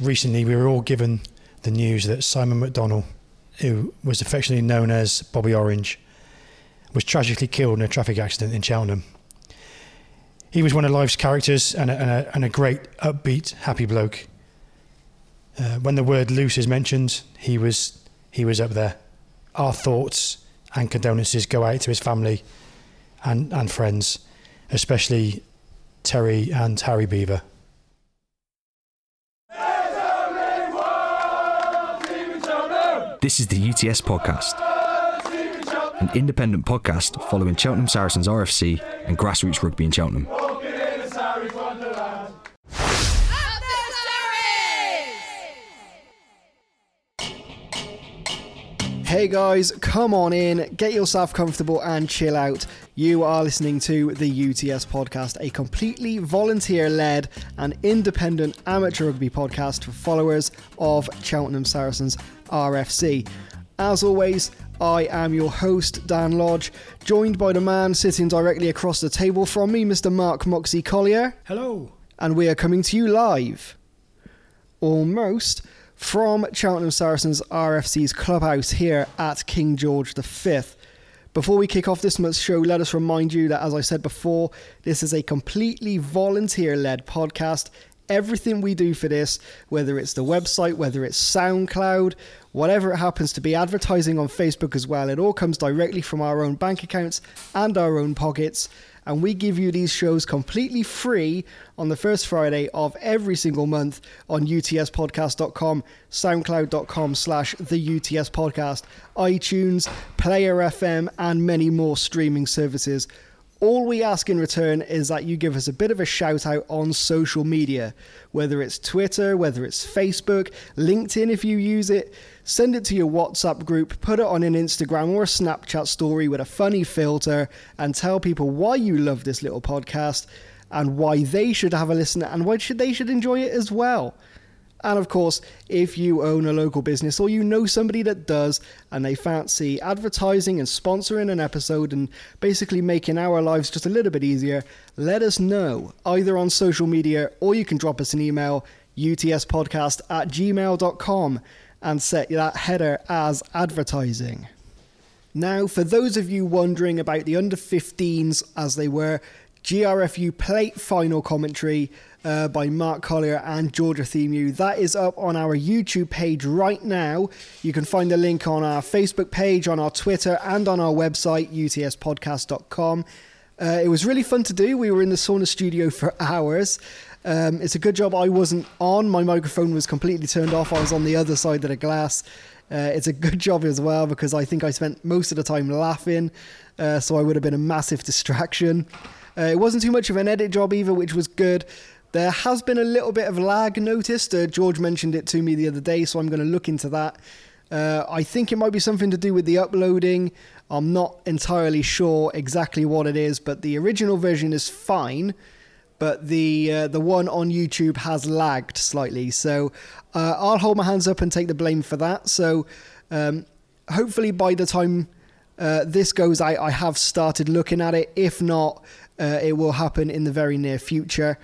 recently we were all given the news that Simon McDonnell, who was affectionately known as Bobby Orange, was tragically killed in a traffic accident in Cheltenham. He was one of life's characters and a, and a, and a great, upbeat, happy bloke. Uh, when the word loose is mentioned, he was he was up there. Our thoughts and condolences go out to his family and, and friends, especially Terry and Harry Beaver. This is the UTS Podcast, an independent podcast following Cheltenham Saracens RFC and grassroots rugby in Cheltenham. Hey guys, come on in, get yourself comfortable and chill out. You are listening to the UTS podcast, a completely volunteer led and independent amateur rugby podcast for followers of Cheltenham Saracens RFC. As always, I am your host, Dan Lodge, joined by the man sitting directly across the table from me, Mr. Mark Moxie Collier. Hello. And we are coming to you live. Almost from Cheltenham Saracens RFC's clubhouse here at King George V. Before we kick off this month's show, let us remind you that, as I said before, this is a completely volunteer led podcast. Everything we do for this, whether it's the website, whether it's SoundCloud, whatever it happens to be, advertising on Facebook as well, it all comes directly from our own bank accounts and our own pockets and we give you these shows completely free on the first Friday of every single month on utspodcast.com, soundcloud.com slash the UTS podcast, iTunes, Player FM, and many more streaming services. All we ask in return is that you give us a bit of a shout out on social media, whether it's Twitter, whether it's Facebook, LinkedIn if you use it. Send it to your WhatsApp group, put it on an Instagram or a Snapchat story with a funny filter, and tell people why you love this little podcast and why they should have a listen and why should they should enjoy it as well. And of course, if you own a local business or you know somebody that does and they fancy advertising and sponsoring an episode and basically making our lives just a little bit easier, let us know either on social media or you can drop us an email utspodcast at gmail.com and set that header as advertising. Now, for those of you wondering about the under 15s as they were, GRFU plate final commentary uh, by Mark Collier and Georgia Themu. That is up on our YouTube page right now. You can find the link on our Facebook page, on our Twitter, and on our website, utspodcast.com. Uh, it was really fun to do. We were in the sauna studio for hours. Um, it's a good job I wasn't on. My microphone was completely turned off. I was on the other side of the glass. Uh, it's a good job as well because I think I spent most of the time laughing, uh, so I would have been a massive distraction. Uh, it wasn't too much of an edit job either, which was good. There has been a little bit of lag noticed. Uh, George mentioned it to me the other day, so I'm going to look into that. Uh, I think it might be something to do with the uploading. I'm not entirely sure exactly what it is, but the original version is fine. But the uh, the one on YouTube has lagged slightly, so uh, I'll hold my hands up and take the blame for that. So um, hopefully by the time uh, this goes out, I have started looking at it. If not, uh, it will happen in the very near future.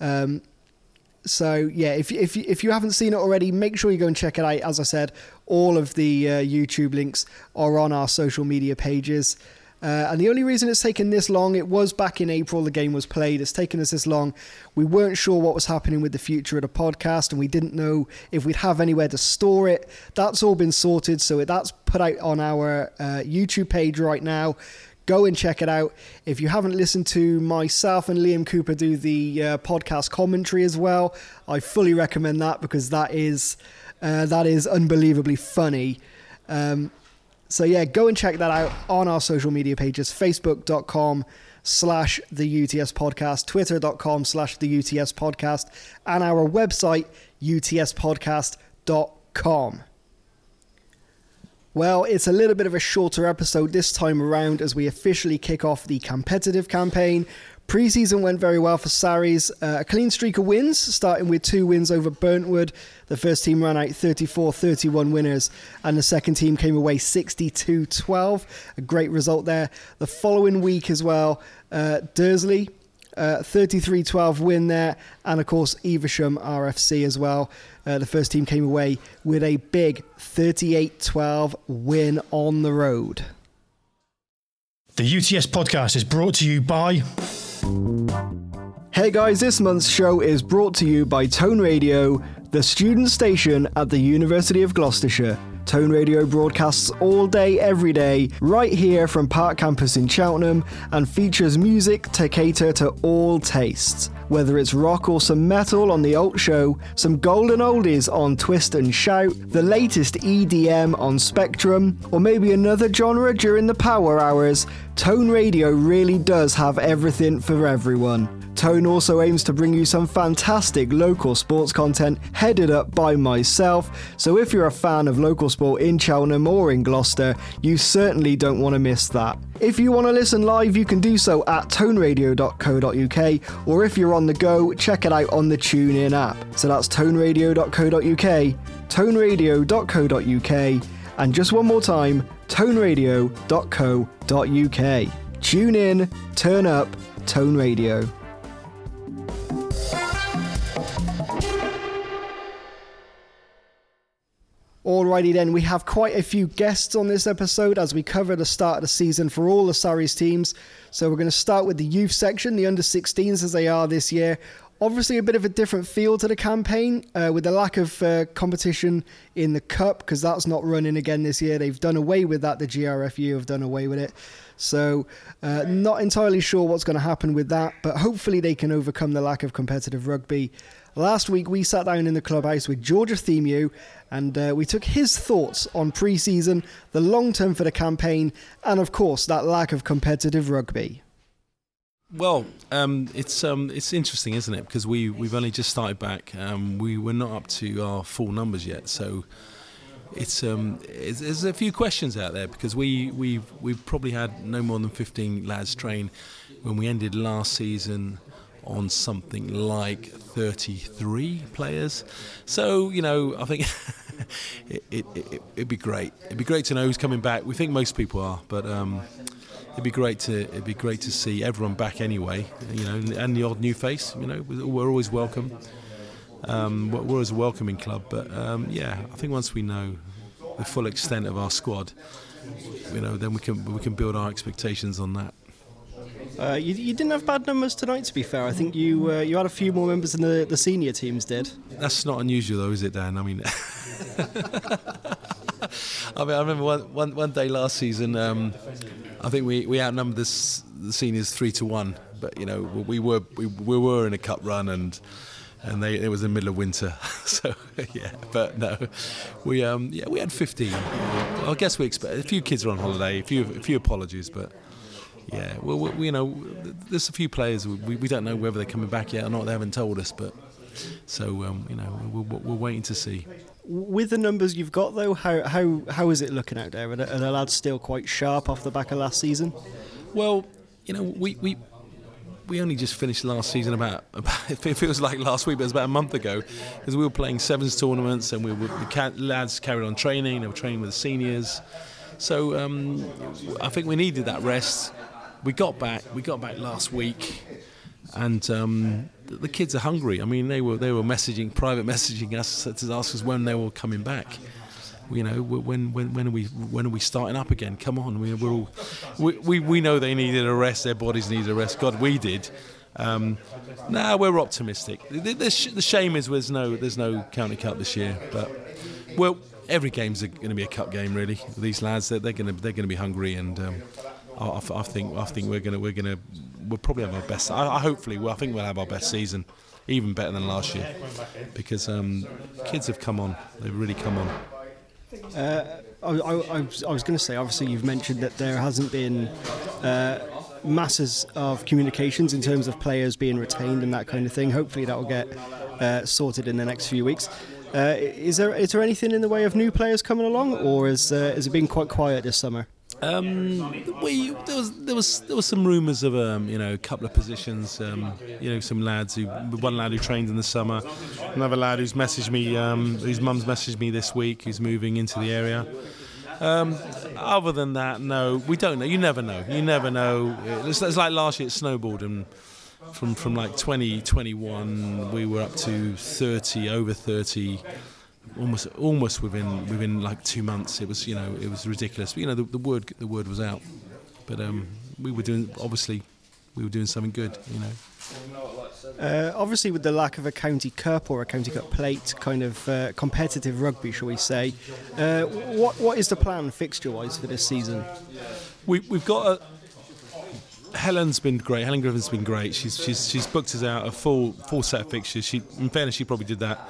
Um, so yeah, if if if you haven't seen it already, make sure you go and check it out. As I said, all of the uh, YouTube links are on our social media pages. Uh, and the only reason it's taken this long, it was back in April the game was played. It's taken us this long. We weren't sure what was happening with the future of the podcast, and we didn't know if we'd have anywhere to store it. That's all been sorted, so that's put out on our uh, YouTube page right now. Go and check it out. If you haven't listened to myself and Liam Cooper do the uh, podcast commentary as well, I fully recommend that because that is uh, that is unbelievably funny. Um, so yeah, go and check that out on our social media pages: facebook.com slash the UTS podcast, twitter.com slash the UTS podcast, and our website utspodcast.com. Well, it's a little bit of a shorter episode this time around as we officially kick off the competitive campaign. Preseason went very well for Sarries. Uh, a clean streak of wins, starting with two wins over Burntwood. The first team ran out 34 31 winners, and the second team came away 62 12. A great result there. The following week as well, uh, Dursley Uh, 33 12 win there, and of course, Evesham RFC as well. Uh, the first team came away with a big 38 12 win on the road. The UTS podcast is brought to you by. Hey guys, this month's show is brought to you by Tone Radio, the student station at the University of Gloucestershire. Tone Radio broadcasts all day, every day, right here from Park Campus in Cheltenham and features music to cater to all tastes. Whether it's rock or some metal on the Alt Show, some golden oldies on Twist and Shout, the latest EDM on Spectrum, or maybe another genre during the power hours, Tone Radio really does have everything for everyone. Tone also aims to bring you some fantastic local sports content headed up by myself, so if you're a fan of local sport in Cheltenham or in Gloucester, you certainly don't want to miss that. If you want to listen live, you can do so at toneradio.co.uk, or if you're on the go, check it out on the TuneIn app. So that's toneradio.co.uk, toneradio.co.uk, and just one more time, toneradio.co.uk. Tune in, turn up, Tone Radio. Alrighty then, we have quite a few guests on this episode as we cover the start of the season for all the Sarries teams. So we're going to start with the youth section, the under 16s as they are this year. Obviously, a bit of a different feel to the campaign uh, with the lack of uh, competition in the cup because that's not running again this year. They've done away with that. The GRFU have done away with it. So, uh, not entirely sure what's going to happen with that, but hopefully they can overcome the lack of competitive rugby. Last week, we sat down in the clubhouse with George Themu and uh, we took his thoughts on pre season, the long term for the campaign, and of course, that lack of competitive rugby. Well, um, it's um, it's interesting, isn't it? Because we we've only just started back. Um, we were not up to our full numbers yet, so it's, um, it's, there's a few questions out there because we we've we've probably had no more than 15 lads train when we ended last season on something like 33 players. So you know, I think it, it, it, would be great. It'd be great to know who's coming back. We think most people are, but. Um, it'd be great to it'd be great to see everyone back anyway. You know, and the odd new face. You know, we're always welcome. Um, we're always a welcoming club, but um, yeah, I think once we know the full extent of our squad, you know, then we can we can build our expectations on that. Uh, you, you, didn't have bad numbers tonight, to be fair. I think you uh, you had a few more members than the, the senior teams did. That's not unusual, though, is it, Dan? I mean, I mean, I remember one, one, one day last season. Um, I think we, we outnumbered the seniors three to one, but you know we were we, we were in a cup run and and they it was in the middle of winter, so yeah. But no, we um yeah we had 15. I guess we expect a few kids are on holiday, a few a few apologies, but yeah, well, we, you know, there's a few players we, we don't know whether they're coming back yet or not. They haven't told us, but so um, you know, we're, we're, waiting to see. With the numbers you've got, though, how how how is it looking out there? Are the, are the lads still quite sharp off the back of last season? Well, you know, we we we only just finished last season about, about, it feels like last week but it was about a month ago because we were playing sevens tournaments and we were the lads carried on training they were training with the seniors so um, I think we needed that rest we got back. We got back last week, and um, the kids are hungry. I mean, they were they were messaging, private messaging us to ask us when they were coming back. You know, when when when are we when are we starting up again? Come on, we, we're all we, we, we know they needed a rest. Their bodies needed a rest. God, we did. Um, now we're optimistic. The, the, the, shame is there's no there's no county cup this year, but well, every game's going to be a cup game really. These lads, they're, they're going to they're going to be hungry and. Um, I, I, think I think we're gonna we're gonna we'll probably have our best. I, I hopefully well, I think we'll have our best season, even better than last year, because um, kids have come on. They've really come on. Uh, I, I, was, was going to say, obviously, you've mentioned that there hasn't been uh, masses of communications in terms of players being retained and that kind of thing. Hopefully, that will get uh, sorted in the next few weeks. Uh, is there is there anything in the way of new players coming along, or is uh, has it been quite quiet this summer? Um, we there was there was there was some rumours of um, you know a couple of positions. Um, you know some lads who one lad who trained in the summer, another lad who's messaged me um, whose mum's messaged me this week who's moving into the area. Um, other than that, no, we don't know. You never know. You never know. It's, it's like last year it snowballed and from from like 20, we were up to 30, over 30, almost almost within within like two months. It was you know it was ridiculous. But, you know the, the word the word was out, but um, we were doing obviously we were doing something good. You know. Uh, obviously, with the lack of a county cup or a county cup plate, kind of uh, competitive rugby, shall we say? Uh, what what is the plan fixture-wise for this season? We, we've got a. Helen's been great. Helen Griffin's been great. She's she's she's booked us out a full full set of fixtures. She, in fairness, she probably did that.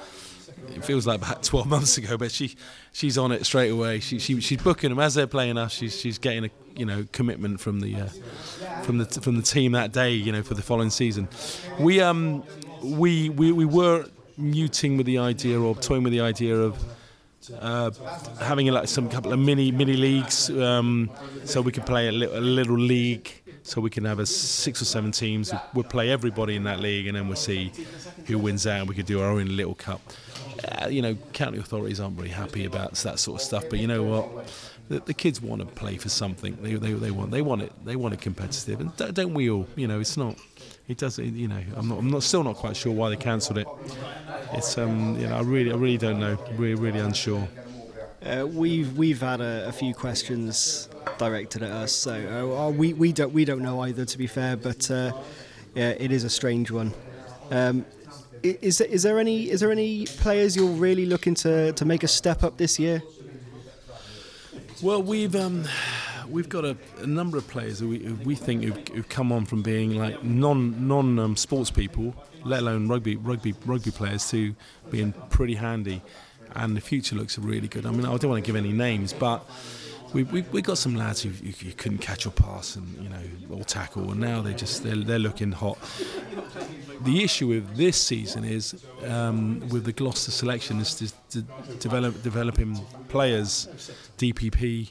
It feels like about 12 months ago, but she she's on it straight away. She, she she's booking them as they're playing us. She's she's getting a you know commitment from the uh, from the from the team that day. You know for the following season. We um we we, we were muting with the idea or toying with the idea of uh, having like some couple of mini mini leagues, um, so we can play a, li- a, little league, so we can have a six or seven teams. We'll play everybody in that league, and then we'll see who wins out. And we could do our own little cup. Uh, you know, county authorities aren't very happy about that sort of stuff, but you know what? The, the kids want to play for something. They, they, they want they want it they want it competitive, and don't, we all? You know, it's not. It does. You know, I'm not. I'm not still not quite sure why they cancelled it it's um, you know, I really, I really don't know. Really, really unsure. Uh, we've we've had a, a, few questions directed at us, so uh, we we don't we don't know either. To be fair, but uh, yeah, it is a strange one. Um, is is there any is there any players you're really looking to, to make a step up this year? Well, we've um, we've got a, a, number of players who we, who we think who've, who've, come on from being like non non um, sports people let alone rugby rugby rugby players to being pretty handy, and the future looks really good. I mean, I don't want to give any names, but we we, we got some lads who you, couldn't catch or pass and you know or tackle, and now they just they're, they're looking hot. The issue with this season is um, with the Gloucester selection is to, to develop developing players, DPP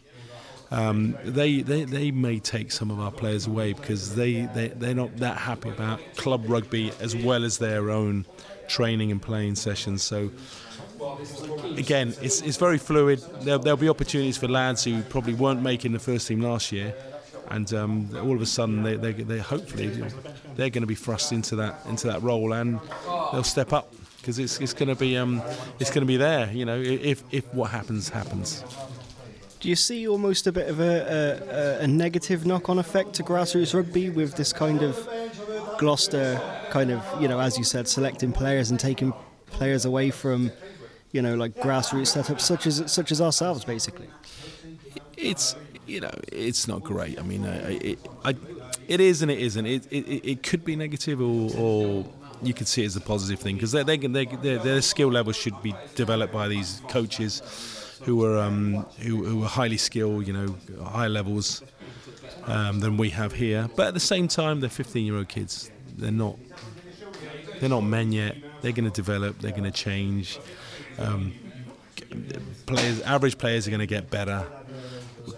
um, they, they they may take some of our players away because they, they, they're not that happy about club rugby as well as their own training and playing sessions. So, again, it's, it's very fluid. There'll, there'll be opportunities for lads who probably weren't making the first team last year. And um, all of a sudden, they, they, they hopefully they're going to be thrust into that into that role, and they'll step up because it's, it's going to be um, it's going to be there. You know, if if what happens happens do you see almost a bit of a, a, a negative knock-on effect to grassroots rugby with this kind of Gloucester kind of, you know, as you said, selecting players and taking players away from, you know, like grassroots setups such as such as ourselves, basically. It's you know, it's not great. I mean, it, I, it is and it isn't. It, it, it could be negative or, or you could see it as a positive thing because their skill level should be developed by these coaches who are um, who, who, were highly skilled, you know, higher levels um, than we have here. But at the same time, they're 15-year-old kids. They're not they're not men yet. They're going to develop. They're going to change. Um, players, average players are going to get better.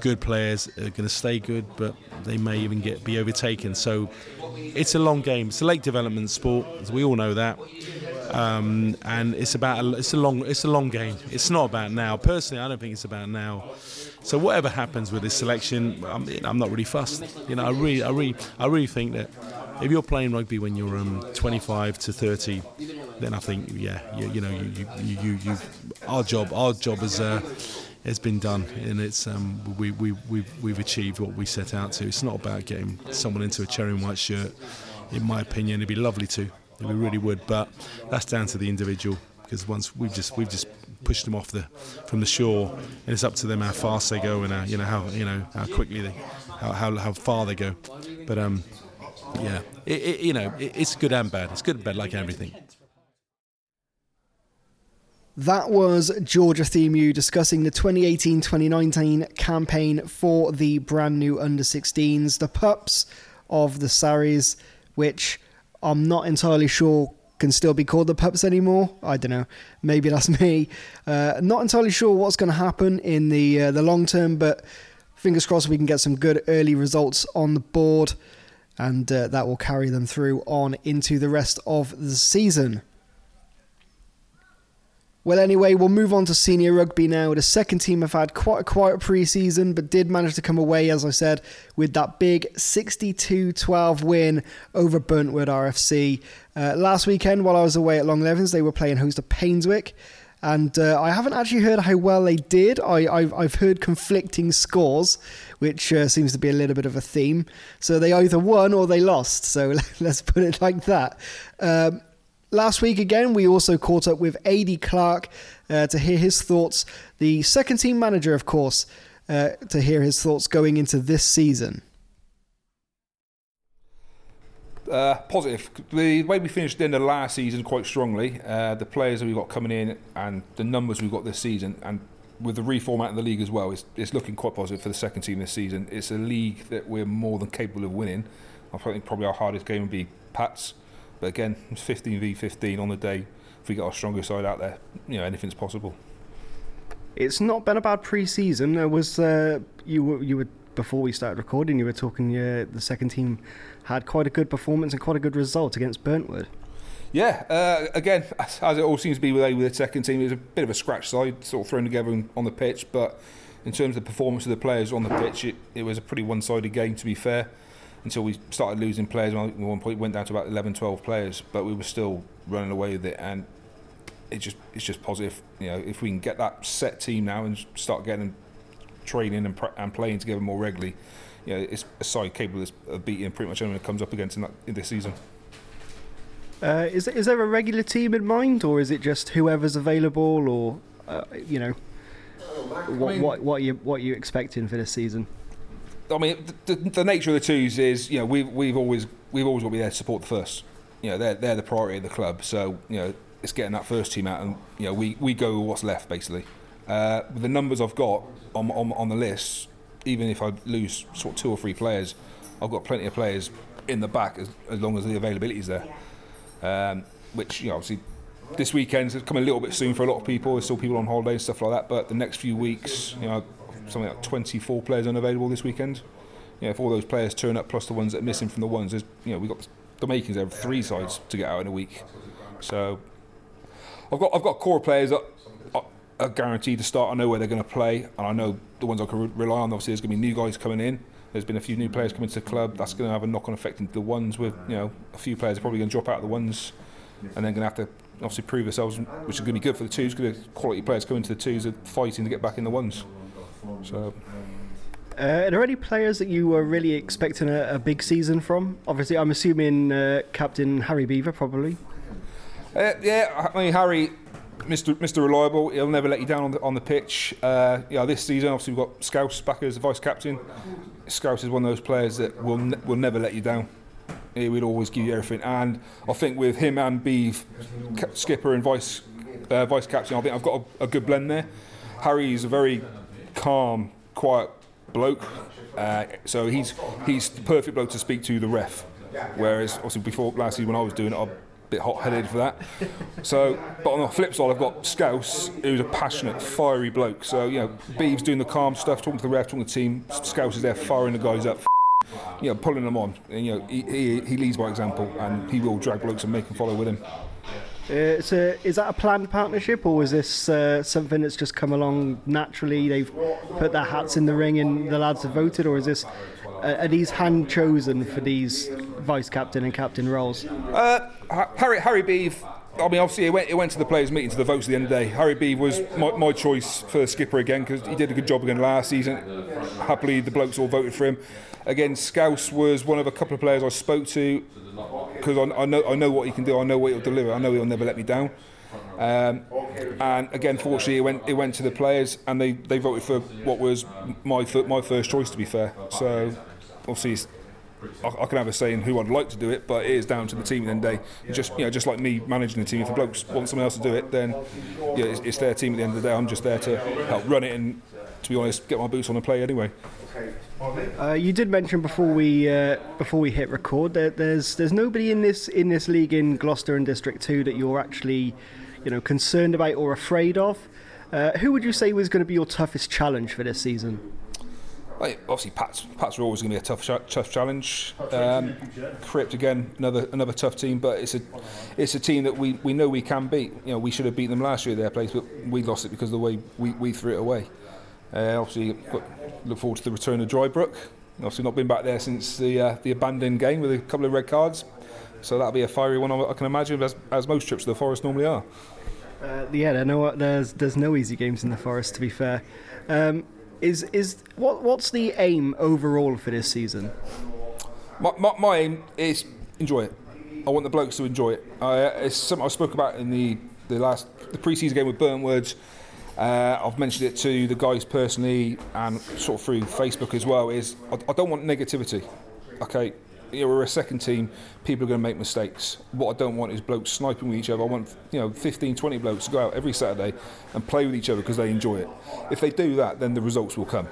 Good players are going to stay good, but they may even get be overtaken. So it's a long game. It's a late development sport, as we all know that. Um, and it's about a, it's a long it's a long game. It's not about now. Personally, I don't think it's about now. So whatever happens with this selection, I'm, I'm not really fussed. You know, I really, I really, I really think that if you're playing rugby when you're um, 25 to 30, then I think yeah, you, you know, you, you, you, you, our job, our job is. Uh, has been done, and it's um, we, we, we've, we've achieved what we set out to. It's not about getting someone into a cherry and white shirt. In my opinion, it'd be lovely to. We really would, but that's down to the individual because once we've just we've just pushed them off the from the shore, and it's up to them how fast they go and how, you know how you know how quickly they how how, how far they go. But um, yeah, it, it, you know it, it's good and bad. It's good and bad like everything. That was Georgia Themu discussing the 2018 2019 campaign for the brand new under 16s, the pups of the Sarries, which I'm not entirely sure can still be called the pups anymore. I don't know. Maybe that's me. Uh, not entirely sure what's going to happen in the uh, the long term, but fingers crossed we can get some good early results on the board, and uh, that will carry them through on into the rest of the season. Well, anyway, we'll move on to senior rugby now. The second team have had quite a quiet pre season, but did manage to come away, as I said, with that big 62 12 win over Burntwood RFC. Uh, last weekend, while I was away at Longlevens, they were playing host to Painswick. And uh, I haven't actually heard how well they did. I, have heard conflicting scores, which uh, seems to be a little bit of a theme. So they either won or they lost. So let's put it like that. Um, Last week again, we also caught up with AD Clark uh, to hear his thoughts. The second team manager, of course, uh, to hear his thoughts going into this season. Uh, positive. The way we finished the end of last season quite strongly, uh, the players that we've got coming in and the numbers we've got this season, and with the reformat of the league as well, it's, it's looking quite positive for the second team this season. It's a league that we're more than capable of winning. I think probably our hardest game would be Pats but again, it's 15 v 15 on the day. If we get our stronger side out there, you know anything's possible. It's not been a bad pre-season. There was uh, you were you were before we started recording. You were talking. Uh, the second team had quite a good performance and quite a good result against Burntwood. Yeah, uh, again, as it all seems to be with, with the second team, it was a bit of a scratch side, sort of thrown together on the pitch. But in terms of the performance of the players on the pitch, it, it was a pretty one-sided game, to be fair until we started losing players. At one point, went down to about 11, 12 players, but we were still running away with it, and it just it's just positive. You know, if we can get that set team now and start getting training and, and playing together more regularly, you know, it's a side capable of beating pretty much anyone that comes up against in, that, in this season. Uh, is is there a regular team in mind, or is it just whoever's available, or uh, you know, what, what what you what you expecting for this season? I mean, the, the, nature of the twos is, you know, we've we've always we've always got to be there to support the first. You know, they're they're the priority of the club. So you know, it's getting that first team out, and you know, we, we go with what's left basically. Uh, with the numbers I've got on, on on the list, even if I lose sort of two or three players, I've got plenty of players in the back as, as long as the availability is there. Um, which you know, obviously this weekend weekend's coming a little bit soon for a lot of people. There's still people on holiday and stuff like that. But the next few weeks, you know, something like 24 players unavailable this weekend. You know, if all those players turn up plus the ones that are missing from the ones, there's, you know, we've got the makings of three sides to get out in a week. So I've got I've got core players that are guaranteed to start. I know where they're going to play, and I know the ones I can rely on. Obviously, there's going to be new guys coming in. There's been a few new players coming to the club. That's going to have a knock-on effect into the ones. With you know, a few players are probably going to drop out of the ones, and then going to have to obviously prove themselves, which is going to be good for the twos. Because quality players coming to the twos are fighting to get back in the ones. So. Uh, are there any players that you were really expecting a, a big season from? Obviously, I'm assuming uh, Captain Harry Beaver, probably. Uh, yeah, I mean Harry, Mr. Mr. Reliable. He'll never let you down on the on the pitch. Uh, yeah, this season obviously we've got Scouse back as the vice captain. Scouse is one of those players that will ne- will never let you down. He would always give you everything, and I think with him and Beeve, skipper and vice uh, vice captain, I think I've got a, a good blend there. Harry is a very calm, quiet bloke. Uh, so he's he's the perfect bloke to speak to the ref. Whereas obviously before last season when I was doing it, a bit hot-headed for that. So, but on the flip side, I've got Scouse, who's a passionate, fiery bloke. So you know, Beeves doing the calm stuff, talking to the ref, talking to the team. Scouse is there firing the guys up. You know, pulling them on. And, you know, he, he, he leads by example, and he will drag blokes and make them follow with him. Uh, so is that a planned partnership, or is this uh, something that's just come along naturally? They've put their hats in the ring and the lads have voted, or is this are these hand chosen for these vice captain and captain roles? Uh, Harry Harry Beeve. I mean, obviously, it went, it went to the players' meeting to the votes at the end of the day. Harry Beeve was my, my choice for skipper again because he did a good job again last season. Happily, the blokes all voted for him. Again, Scouse was one of a couple of players I spoke to because I, I, know I know what he can do. I know what he'll deliver. I know he'll never let me down. Um, and again, fortunately, it went it went to the players, and they, they voted for what was my my first choice. To be fair, so obviously. I, can have a say in who I'd like to do it, but it is down to the team at the end of the day. Just you know, just like me managing the team. If the blokes want someone else to do it, then yeah, it's, it's their team at the end of the day. I'm just there to help run it and, to be honest, get my boots on and play anyway. Uh, you did mention before we uh, before we hit record that there's there's nobody in this in this league in Gloucester and District Two that you're actually you know concerned about or afraid of. Uh, who would you say was going to be your toughest challenge for this season? Like, obviously, Pats Pats are always going to be a tough tough challenge. Um, Crypt again, another another tough team, but it's a it's a team that we, we know we can beat. You know, we should have beaten them last year at their place, but we lost it because of the way we, we threw it away. Uh, obviously, look forward to the return of Drybrook. Obviously, not been back there since the uh, the abandoned game with a couple of red cards, so that'll be a fiery one. I can imagine, as, as most trips to the forest normally are. Uh, yeah, no, there's there's no easy games in the forest. To be fair. Um, is is what what's the aim overall for this season? My, my, my aim is enjoy it. I want the blokes to enjoy it. Uh, it's something I spoke about in the the last the pre-season game with Burntwood. Uh, I've mentioned it to the guys personally and sort of through Facebook as well. Is I, I don't want negativity. Okay, we're a second team, people are going to make mistakes. What I don't want is blokes sniping with each other. I want you know 15, 20 blokes to go out every Saturday and play with each other because they enjoy it. If they do that, then the results will come.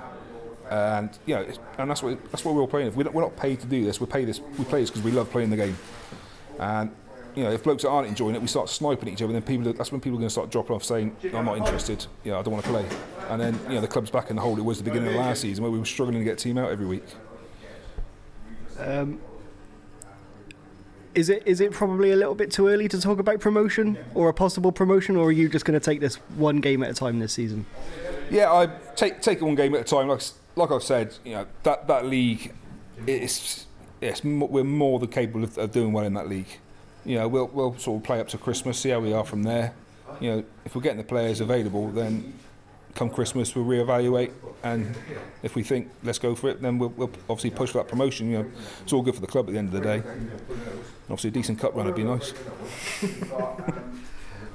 And you know, and that's what that's what we're all playing. If we're not, paid to do this, we pay this. We play this because we love playing the game. And you know, if blokes aren't enjoying it, we start sniping each other. Then people, that's when people are going to start dropping off, saying, "I'm not interested. Yeah, I don't want to play." And then you know, the club's back in the hole it was the beginning of last season, where we were struggling to get a team out every week. Um, is it is it probably a little bit too early to talk about promotion or a possible promotion, or are you just going to take this one game at a time this season? Yeah, I take take it one game at a time. Like like I've said, you know that that league, it's yes, we're more than capable of, of doing well in that league. You know, we'll we'll sort of play up to Christmas, see how we are from there. You know, if we're getting the players available, then come Christmas we'll reevaluate, and if we think let's go for it, then we'll, we'll obviously push for that promotion. You know, it's all good for the club at the end of the day. Obviously, a decent cup run would be nice.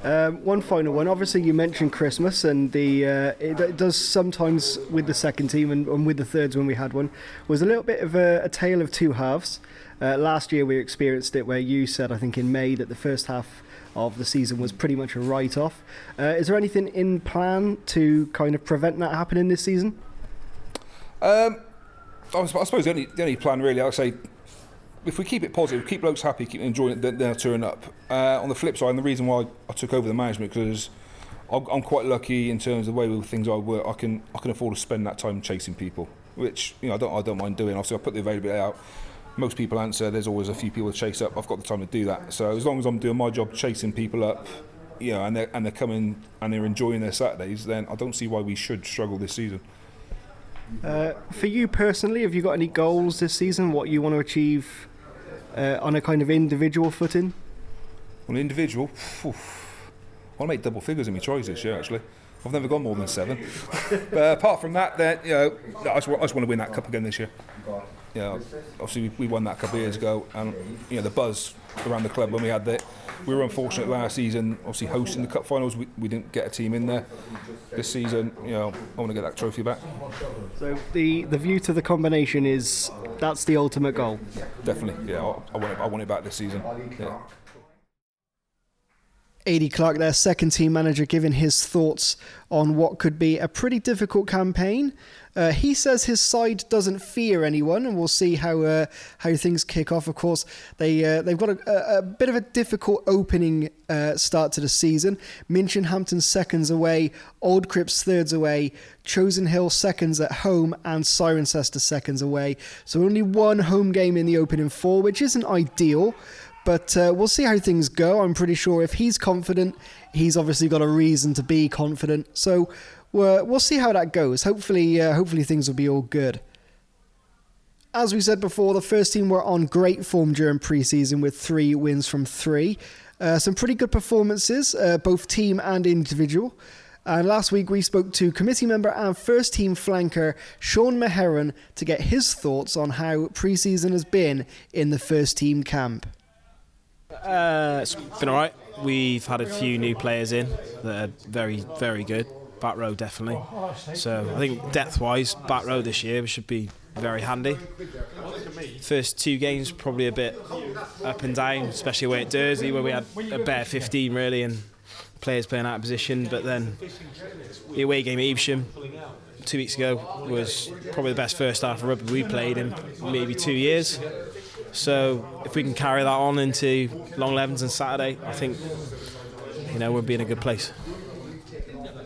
Um, one final one. Obviously, you mentioned Christmas, and the uh, it, it, does sometimes with the second team and, and, with the thirds when we had one was a little bit of a, a tale of two halves. Uh, last year, we experienced it where you said, I think in May, that the first half of the season was pretty much a write off. Uh, is there anything in plan to kind of prevent that happening this season? Um, I suppose the only, the only plan really, I'd say, if we keep it positive, keep blokes happy, keep enjoying it, they'll turn up. Uh, on the flip side, and the reason why I took over the management because I'm quite lucky in terms of the way things I work. I can I can afford to spend that time chasing people, which you know I don't I don't mind doing. Obviously, I put the availability out most people answer. There's always a few people to chase up. I've got the time to do that. So as long as I'm doing my job, chasing people up, you know, and they're and they're coming and they're enjoying their Saturdays, then I don't see why we should struggle this season. Uh, for you personally, have you got any goals this season? What you want to achieve uh, on a kind of individual footing? On individual, oof, I want to make double figures in my tries this year. Actually, I've never gone more than seven. but apart from that, then you know, I just, I just want to win that cup again this year you know, obviously we, won that a couple of years ago, and you know the buzz around the club when we had that. We were unfortunate last season, obviously hosting the cup finals. We, we didn't get a team in there. This season, you know, I want to get that trophy back. So the the view to the combination is that's the ultimate goal. Definitely, yeah. I, I want it. I want it back this season. Yeah. Adi Clark, their second team manager, giving his thoughts on what could be a pretty difficult campaign. Uh, he says his side doesn't fear anyone, and we'll see how uh, how things kick off. Of course, they uh, they've got a, a, bit of a difficult opening uh, start to the season. Minchinhampton seconds away, Old Crips thirds away, Chosen Hill seconds at home, and Cirencester seconds away. So only one home game in the opening four, which isn't ideal. But uh, we'll see how things go. I'm pretty sure if he's confident, he's obviously got a reason to be confident. So we'll, we'll see how that goes. Hopefully, uh, hopefully things will be all good. As we said before, the first team were on great form during preseason with three wins from three. Uh, some pretty good performances, uh, both team and individual. And last week we spoke to committee member and first team flanker Sean Maheron to get his thoughts on how preseason has been in the first team camp. Uh, it's been all right. We've had a few new players in that are very, very good. Back row definitely. So I think depth wise, back row this year should be very handy. First two games probably a bit up and down, especially away at Dursley where we had a bare 15 really and players playing out of position. But then the away game at Evesham two weeks ago was probably the best first half of rugby we played in maybe two years. So if we can carry that on into Longlevens and Saturday, I think you know we'll be in a good place.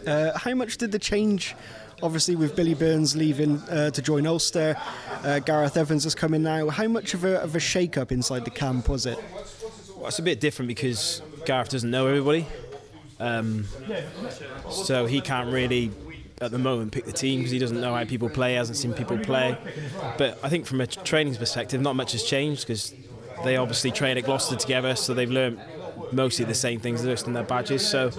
Uh, how much did the change Obviously, with Billy Burns leaving uh, to join Ulster, uh, Gareth Evans has come in now. How much of a, of a shake up inside the camp was it? Well, it's a bit different because Gareth doesn't know everybody. Um, so he can't really, at the moment, pick the team because he doesn't know how people play, hasn't seen people play. But I think from a training perspective, not much has changed because they obviously train at Gloucester together, so they've learned mostly the same things just in their badges. So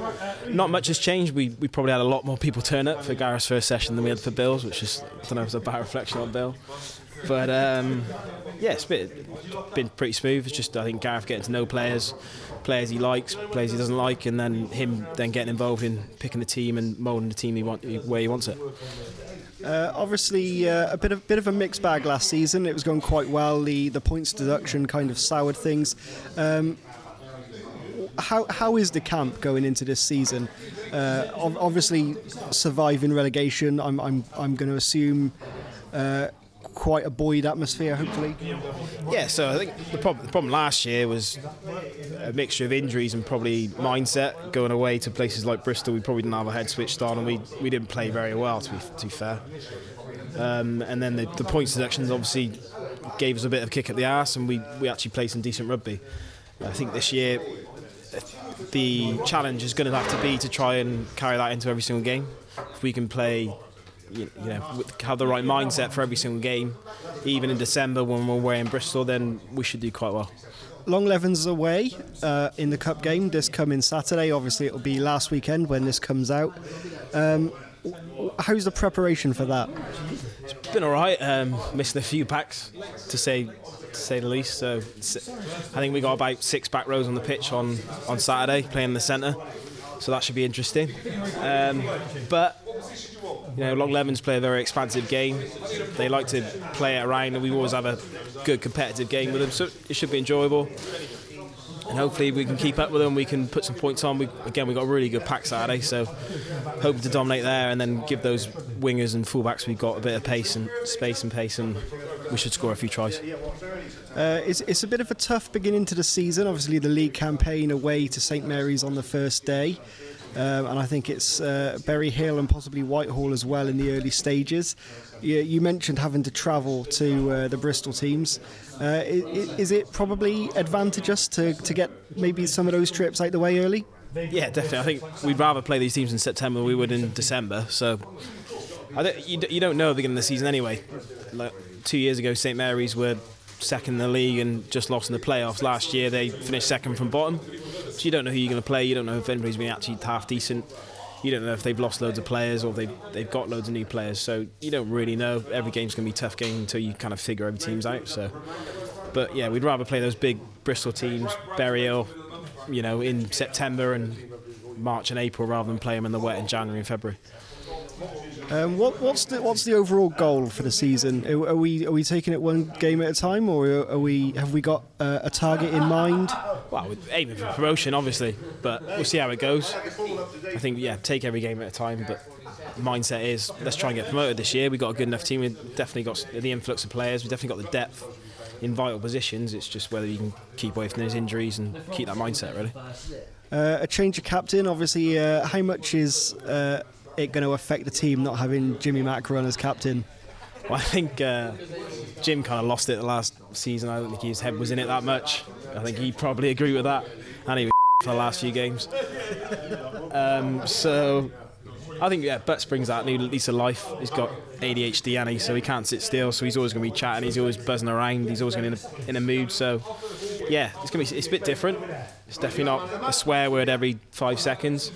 not much has changed. We, we probably had a lot more people turn up for Gareth's first session than we had for Bill's, which is I don't know if it's a bad reflection on Bill. But um, yeah, it's been, been pretty smooth. It's just I think Gareth getting to know players, players he likes, players he doesn't like, and then him then getting involved in picking the team and moulding the team he want where he wants it. Uh, obviously, uh, a bit of bit of a mixed bag last season. It was going quite well. The the points deduction kind of soured things. Um, how how is the camp going into this season? Uh, obviously, surviving relegation. I'm I'm I'm going to assume. Uh, quite a buoyed atmosphere, hopefully. Yeah, so I think the problem, the problem last year was a mixture of injuries and probably mindset. Going away to places like Bristol, we probably didn't have our head switched on, and we we didn't play very well. To be, to fair, um, and then the, the points deductions obviously gave us a bit of a kick at the ass and we we actually played some decent rugby. I think this year the challenge is going to have to be to try and carry that into every single game. If we can play, you, you know, have the right mindset for every single game, even in December when we're away in Bristol, then we should do quite well. Longlevens away uh, in the cup game this coming Saturday. Obviously, it'll be last weekend when this comes out. Um, how's the preparation for that? It's been all right. Um, missing a few packs to say to say the least. So I think we got about six back rows on the pitch on, on Saturday playing in the centre. So that should be interesting. Um, but you know, Longlevens play a very expansive game. They like to play it around, and we always have a good competitive game with them. So it should be enjoyable. And hopefully we can keep up with them. We can put some points on. We, again, we've got a really good pack Saturday, so hoping to dominate there and then give those wingers and fullbacks we've got a bit of pace and space and pace, and we should score a few tries. Uh, it's, it's a bit of a tough beginning to the season. Obviously, the league campaign away to St Mary's on the first day. Um, and I think it's uh, Berry Hill and possibly Whitehall as well in the early stages. You, you mentioned having to travel to uh, the Bristol teams. Uh, is, is, it probably advantageous to, to get maybe some of those trips out the way early? Yeah, definitely. I think we'd rather play these teams in September than we would in December. So I don't, you, you don't know at the beginning of the season anyway. Like two years ago, St Mary's were second in the league and just lost in the playoffs. Last year, they finished second from bottom. So you don't know who you're going to play. You don't know if anybody's been actually half decent. You don't know if they've lost loads of players or they've, they've got loads of new players. So you don't really know. Every game's going to be tough game until you kind of figure every team's out. So, But yeah, we'd rather play those big Bristol teams, Burial, you know, in September and March and April rather than play them in the wet in January and February. Um, what, what's the what's the overall goal for the season? Are, we are we taking it one game at a time, or are we have we got uh, a target in mind? Well, we're aiming for promotion, obviously, but we'll see how it goes. I think yeah, take every game at a time, but the mindset is let's try and get promoted this year. We've got a good enough team. We've definitely got the influx of players. We've definitely got the depth in vital positions. It's just whether you can keep away from those injuries and keep that mindset really. Uh, a change of captain, obviously. Uh, how much is uh, it going to affect the team not having Jimmy Macron as captain? Well, I think uh, Jim kind of lost it the last season. I don't think his head was in it that much. I think he probably agree with that, and he was for the last few games. Um, so I think yeah, Butts brings that new lease of life. He's got ADHD, and he so he can't sit still. So he's always going to be chatting. He's always buzzing around. He's always going to in, in a mood. So yeah, it's going to be it's a bit different. It's definitely not a swear word every five seconds.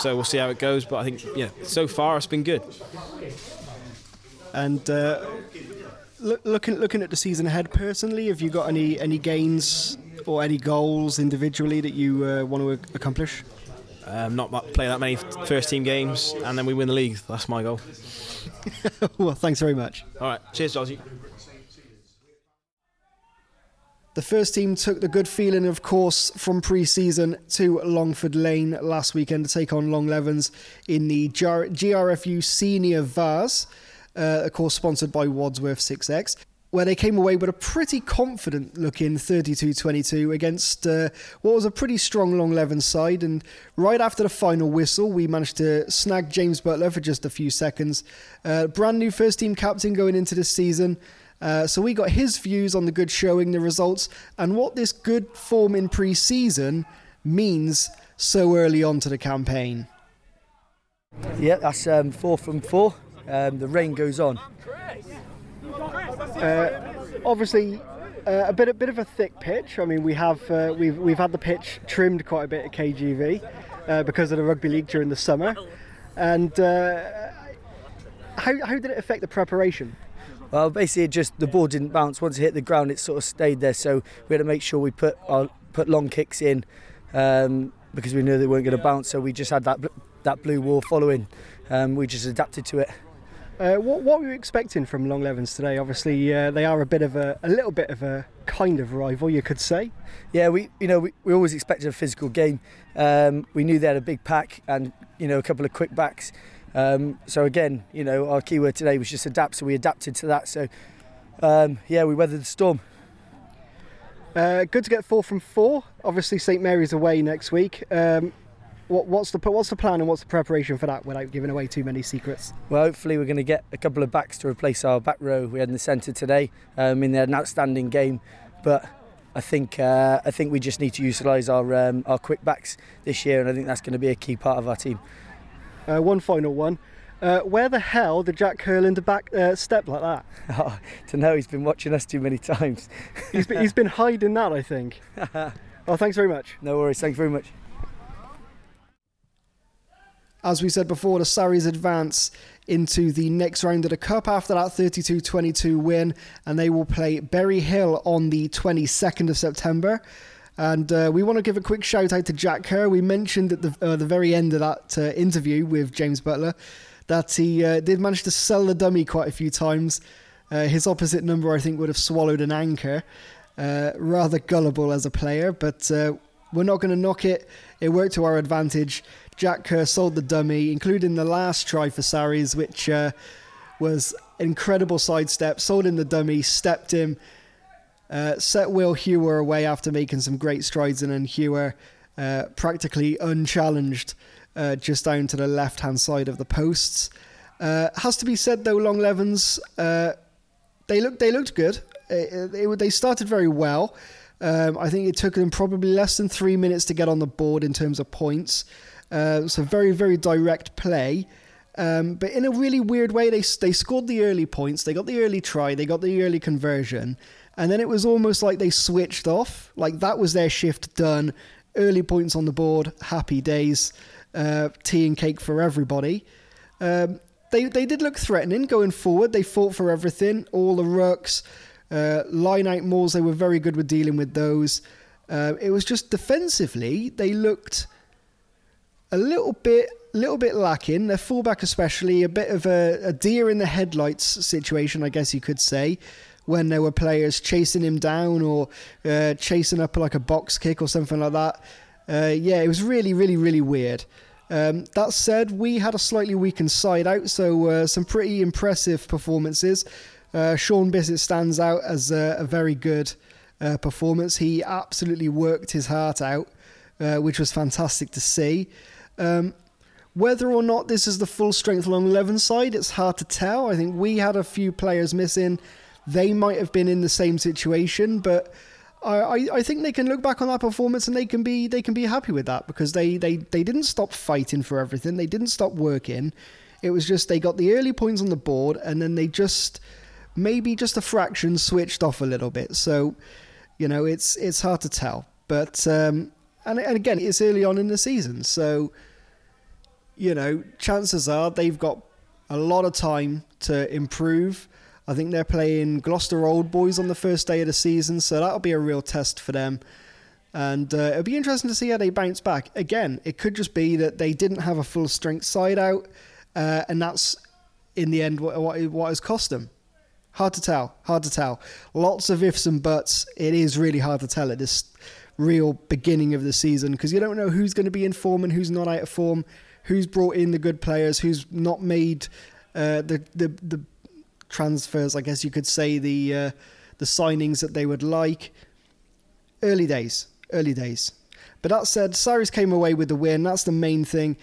So we'll see how it goes. But I think yeah, so far it's been good. And uh, look, looking looking at the season ahead, personally, have you got any any gains or any goals individually that you uh, want to accomplish? Um, not play that many first team games, and then we win the league. That's my goal. well, thanks very much. All right, cheers, Jossie. The first team took the good feeling, of course, from pre season to Longford Lane last weekend to take on Longlevens in the GRFU Senior Vase, uh, of course, sponsored by Wadworth 6X. where they came away with a pretty confident looking 32 22 against uh, what was a pretty strong Longlevens side. And right after the final whistle, we managed to snag James Butler for just a few seconds. Uh, brand new first team captain going into this season. Uh, so we got his views on the good showing, the results, and what this good form in pre season means so early on to the campaign. Yeah, that's um, four from four. Um, the rain goes on. Uh, obviously, uh, a bit a bit of a thick pitch. I mean, we have uh, we've we've had the pitch trimmed quite a bit at KGV uh, because of the rugby league during the summer. And uh, how how did it affect the preparation? Well, basically, it just the ball didn't bounce. Once it hit the ground, it sort of stayed there. So we had to make sure we put our put long kicks in um, because we knew they weren't going to bounce. So we just had that that blue wall following. Um, we just adapted to it. Uh, what, what were you expecting from Longlevens today? Obviously, uh, they are a bit of a, a little bit of a kind of rival, you could say. Yeah, we you know we, we always expected a physical game. Um, we knew they had a big pack and you know a couple of quick backs. Um, so again, you know our keyword today was just adapt. So we adapted to that. So um, yeah, we weathered the storm. Uh, good to get four from four. Obviously, St Mary's away next week. Um, what, what's the what's the plan and what's the preparation for that without giving away too many secrets? Well, hopefully we're going to get a couple of backs to replace our back row we had in the centre today. Um, I mean, they had an outstanding game, but I think uh, I think we just need to utilise our um, our quick backs this year, and I think that's going to be a key part of our team. Uh, one final one. Uh, where the hell did Jack Curland back uh, step like that? Oh, to know he's been watching us too many times. he's, been, he's been hiding that, I think. oh, thanks very much. No worries. Thanks very much. As we said before, the Sarries advance into the next round of the Cup after that 32 22 win, and they will play Berry Hill on the 22nd of September. And uh, we want to give a quick shout out to Jack Kerr. We mentioned at the, uh, the very end of that uh, interview with James Butler that he uh, did manage to sell the dummy quite a few times. Uh, his opposite number, I think, would have swallowed an anchor. Uh, rather gullible as a player, but we're not going to knock it. It worked to our advantage. Jack Kerr sold the dummy, including the last try for Sarries, which was incredible sidestep. Sold in the dummy, stepped him, uh, set Will Hewer away after making some great strides, and then Hewer uh, practically unchallenged uh, just down to the left hand side of the posts. Uh, has to be said though, Longlevens, uh, they looked they looked good. It, it, they started very well. Um, I think it took them probably less than three minutes to get on the board in terms of points. So very, very direct play. Um, but in a really weird way, they they scored the early points, they got the early try, they got the early conversion, and then it was almost like they switched off. Like that was their shift done. Early points on the board, happy days, uh, tea and cake for everybody. Um, they they did look threatening going forward. They fought for everything, all the rucks, uh, line out mauls. They were very good with dealing with those. Uh, it was just defensively they looked a little bit little bit lacking. Their fullback, especially, a bit of a, a, deer in the headlights situation, I guess you could say, when there were players chasing him down or uh, chasing up like a box kick or something like that. Uh, yeah, it was really, really, really weird. Um, that said, we had a slightly weakened side out, so uh, some pretty impressive performances. Uh, Sean Bissett stands out as a, a very good uh, performance. He absolutely worked his heart out, uh, which was fantastic to see. Um, whether or not this is the full strength Longlevens side, it's hard to tell. I think we had a few players missing. They might have been in the same situation, but I, I think they can look back on that performance and they can be they can be happy with that because they, they, they didn't stop fighting for everything. They didn't stop working. It was just they got the early points on the board and then they just maybe just a fraction switched off a little bit. So, you know, it's it's hard to tell. But um, and, and again, it's early on in the season, so you know, chances are they've got a lot of time to improve. I think they're playing Gloucester Old Boys on the first day of the season, so that'll be a real test for them. And uh, it'll be interesting to see how they bounce back. Again, it could just be that they didn't have a full strength side out, uh, and that's in the end what, what, what has cost them. Hard to tell. Hard to tell. Lots of ifs and buts. It is really hard to tell at this real beginning of the season because you don't know who's going to be in form and who's not out of form who's brought in the good players, who's not made uh, the, the the transfers, I guess you could say the uh, the signings that they would like. Early days, early days. But that said, Sarries came away with the win. That's the main thing.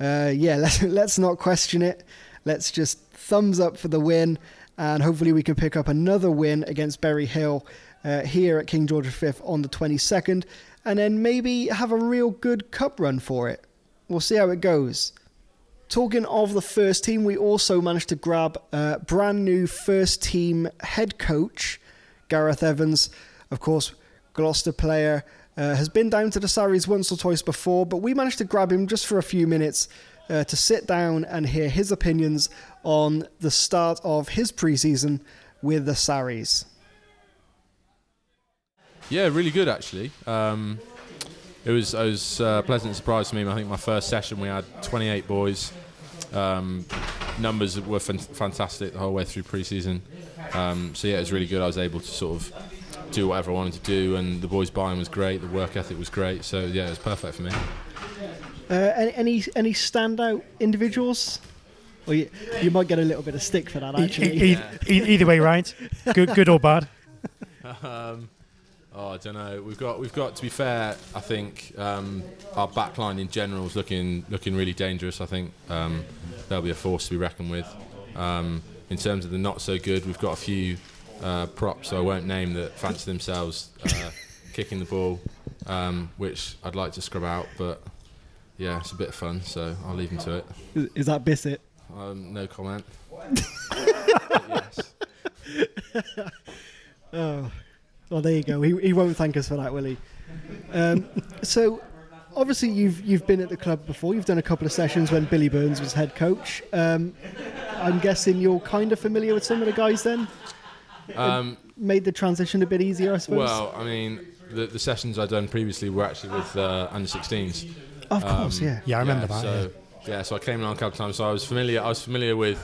Uh, yeah, let's, let's not question it. Let's just thumbs up for the win, and hopefully we can pick up another win against Berry Hill uh, here at King George V on the 22nd, and then maybe have a real good cup run for it. We'll see how it goes. Talking of the first team, we also managed to grab a brand new first team head coach, Gareth Evans. Of course, Gloucester player, uh, has been down to the Sarries once or twice before, but we managed to grab him just for a few minutes uh, to sit down and hear his opinions on the start of his preseason with the Sarries. Yeah, really good actually. Um, it was it was a pleasant surprise for me. I think my first session we had 28 boys. Um, numbers were fan- fantastic the whole way through preseason. Um, so yeah, it was really good. I was able to sort of do whatever I wanted to do, and the boys' buy-in was great. The work ethic was great. So yeah, it was perfect for me. Uh, any, any any standout individuals? Well, you, you might get a little bit of stick for that E- actually. e- e- either way, right? Good, good or bad. Um, oh, I don't know. We've got we've got to be fair. I think um, our backline in general is looking looking really dangerous. I think um, they'll be a force to be reckoned with. Um, in terms of the not so good, we've got a few uh, props, so I won't name that fancy themselves uh, kicking the ball, um, which I'd like to scrub out, but yeah, it's a bit of fun, so I'll leave them to it. Is, is that Bissett? Um, no comment. Yes. Oh, well, there you go. He, he won't thank us for that, will he? Um, so, obviously, you've you've been at the club before. You've done a couple of sessions when Billy Burns was head coach. Um, I'm guessing you're kind of familiar with some of the guys. Then Um, made the transition a bit easier, I suppose. Well, I mean, the, the sessions I'd done previously were actually with uh, under 16s. of course, Um, yeah. Yeah, I remember that. So yeah. so I came along a couple of times. So I was familiar. I was familiar with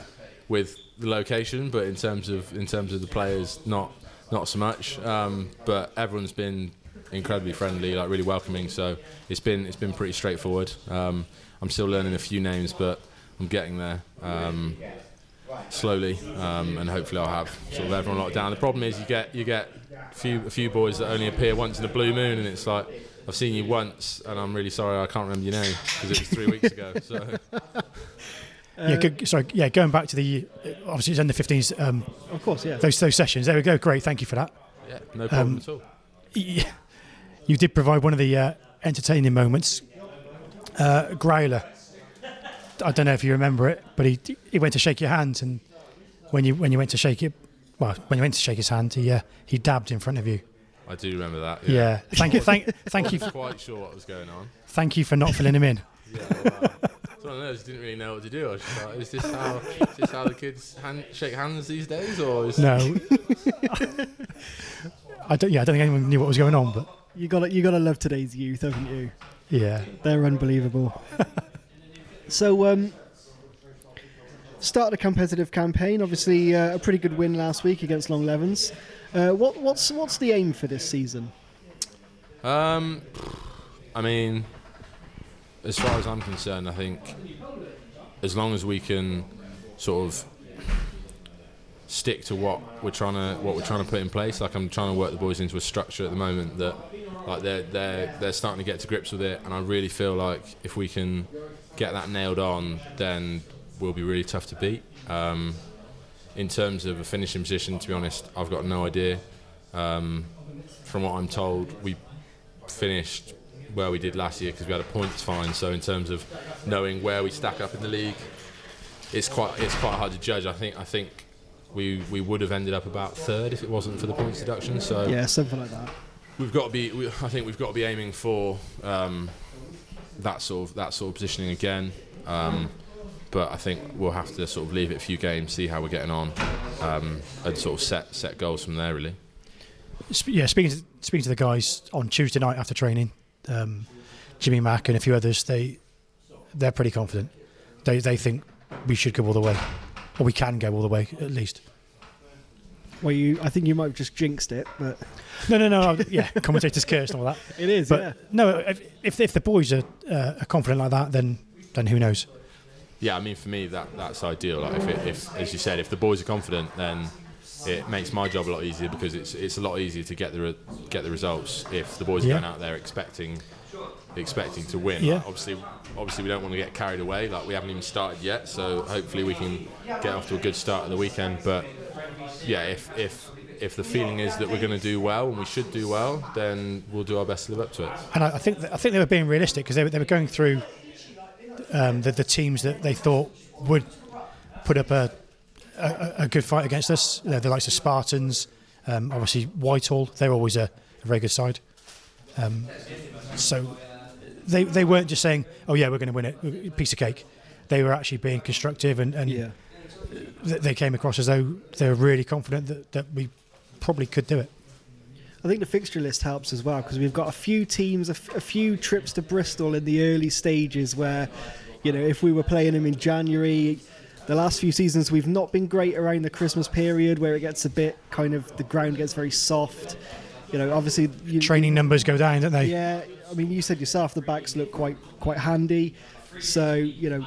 with the location, but in terms of in terms of the players, not not so much. Um, but everyone's been incredibly friendly, like really welcoming. So it's been it's been pretty straightforward. Um, I'm still learning a few names, but I'm getting there. Um, slowly, um, and hopefully I'll have sort of everyone locked down. The problem is you get you get a few a few boys that only appear once in a blue moon, and it's like I've seen you once, and I'm really sorry I can't remember your name because it was three weeks ago. So yeah, good, sorry. Yeah, going back to the obviously it's under 15s. Um, Of course, yeah. those those sessions. There we go. Great. Thank you for that. yeah, no problem Um, at all. Yeah. You did provide one of the uh, entertaining moments. Uh, Growler. I don't know if you remember it, but he he went to shake your hand, and when you when you went to shake it, well, when you went to shake his hand, he uh, he dabbed in front of you. I do remember that. Yeah. Thank you. Thank thank you. For, wasn't quite sure what was going on. thank you for not filling him in. Yeah, well, it's one of those. Didn't really know what to do. I was just like, is this how is this how the kids hand, shake hands these days, or is No. I don't. Yeah, I don't think anyone knew what was going on, but You got to you got to love today's youth, haven't you? yeah. They're unbelievable. so, um, start a competitive campaign. Obviously, uh, a pretty good win last week against Longlevens. Uh, what, what's what's the aim for this season? Um, I mean, as far as I'm concerned, I think as long as we can sort of stick to what we're trying to what we're trying to put in place, like I'm trying to work the boys into a structure at the moment that like they're they're they're starting to get to grips with it, and I really feel like if we can get that nailed on, then we'll be really tough to beat. Um, in terms of a finishing position, to be honest, I've got no idea. Um, from what I'm told, we finished where we did last year because we had a points fine. So in terms of knowing where we stack up in the league, it's quite it's quite hard to judge. I think I think we we would have ended up about third if it wasn't for the points deduction. So Yeah, something like that. we've got to be. We, I think we've got to be aiming for um, that sort of that sort of positioning again. Um, but I think we'll have to sort of leave it a few games, see how we're getting on, um, and sort of set set goals from there. Really. Yeah, speaking to, speaking to the guys on Tuesday night after training, um, Jimmy Mack and a few others, they they're pretty confident. They they think we should go all the way, or we can go all the way at least. Well, you, I think you might have just jinxed it, but No, no, no. I- yeah, commentators curse and all that. it is. But yeah. no, if, if if the boys are, uh, are confident like that, then then who knows? yeah, I mean, for me, that that's ideal. Like if, it, if, as you said, if the boys are confident, then it makes my job a lot easier because it's it's a lot easier to get the re- get the results if the boys Yeah. are going out there expecting expecting to win. Yeah. Like, obviously, obviously we don't want to get carried away. Like we haven't even started yet, so hopefully we can get off to a good start at the weekend. But yeah, if if if the feeling is that we're going to do well and we should do well, then we'll do our best to live up to it. And I, think I think they were being realistic because they were, they were going through um, the, the teams that they thought would put up a a, a good fight against us. You know, the likes of Spartans, um, obviously Whitehall. They're always a, a very good side. Um, so they they weren't just saying, "Oh yeah, we're going to win it, piece of cake." They were actually being constructive and, and Yeah. th- they came across as though they were really confident that, that we probably could do it. I think the fixture list helps as well because we've got a few teams, a, f- a few trips to Bristol in the early stages where, you know, if we were playing them in January, the last few seasons we've not been great around the Christmas period where it gets a bit kind of the ground gets very soft. You know, obviously you, Training numbers go down, don't they? Yeah, I mean, you said yourself the backs look quite quite handy. So you know,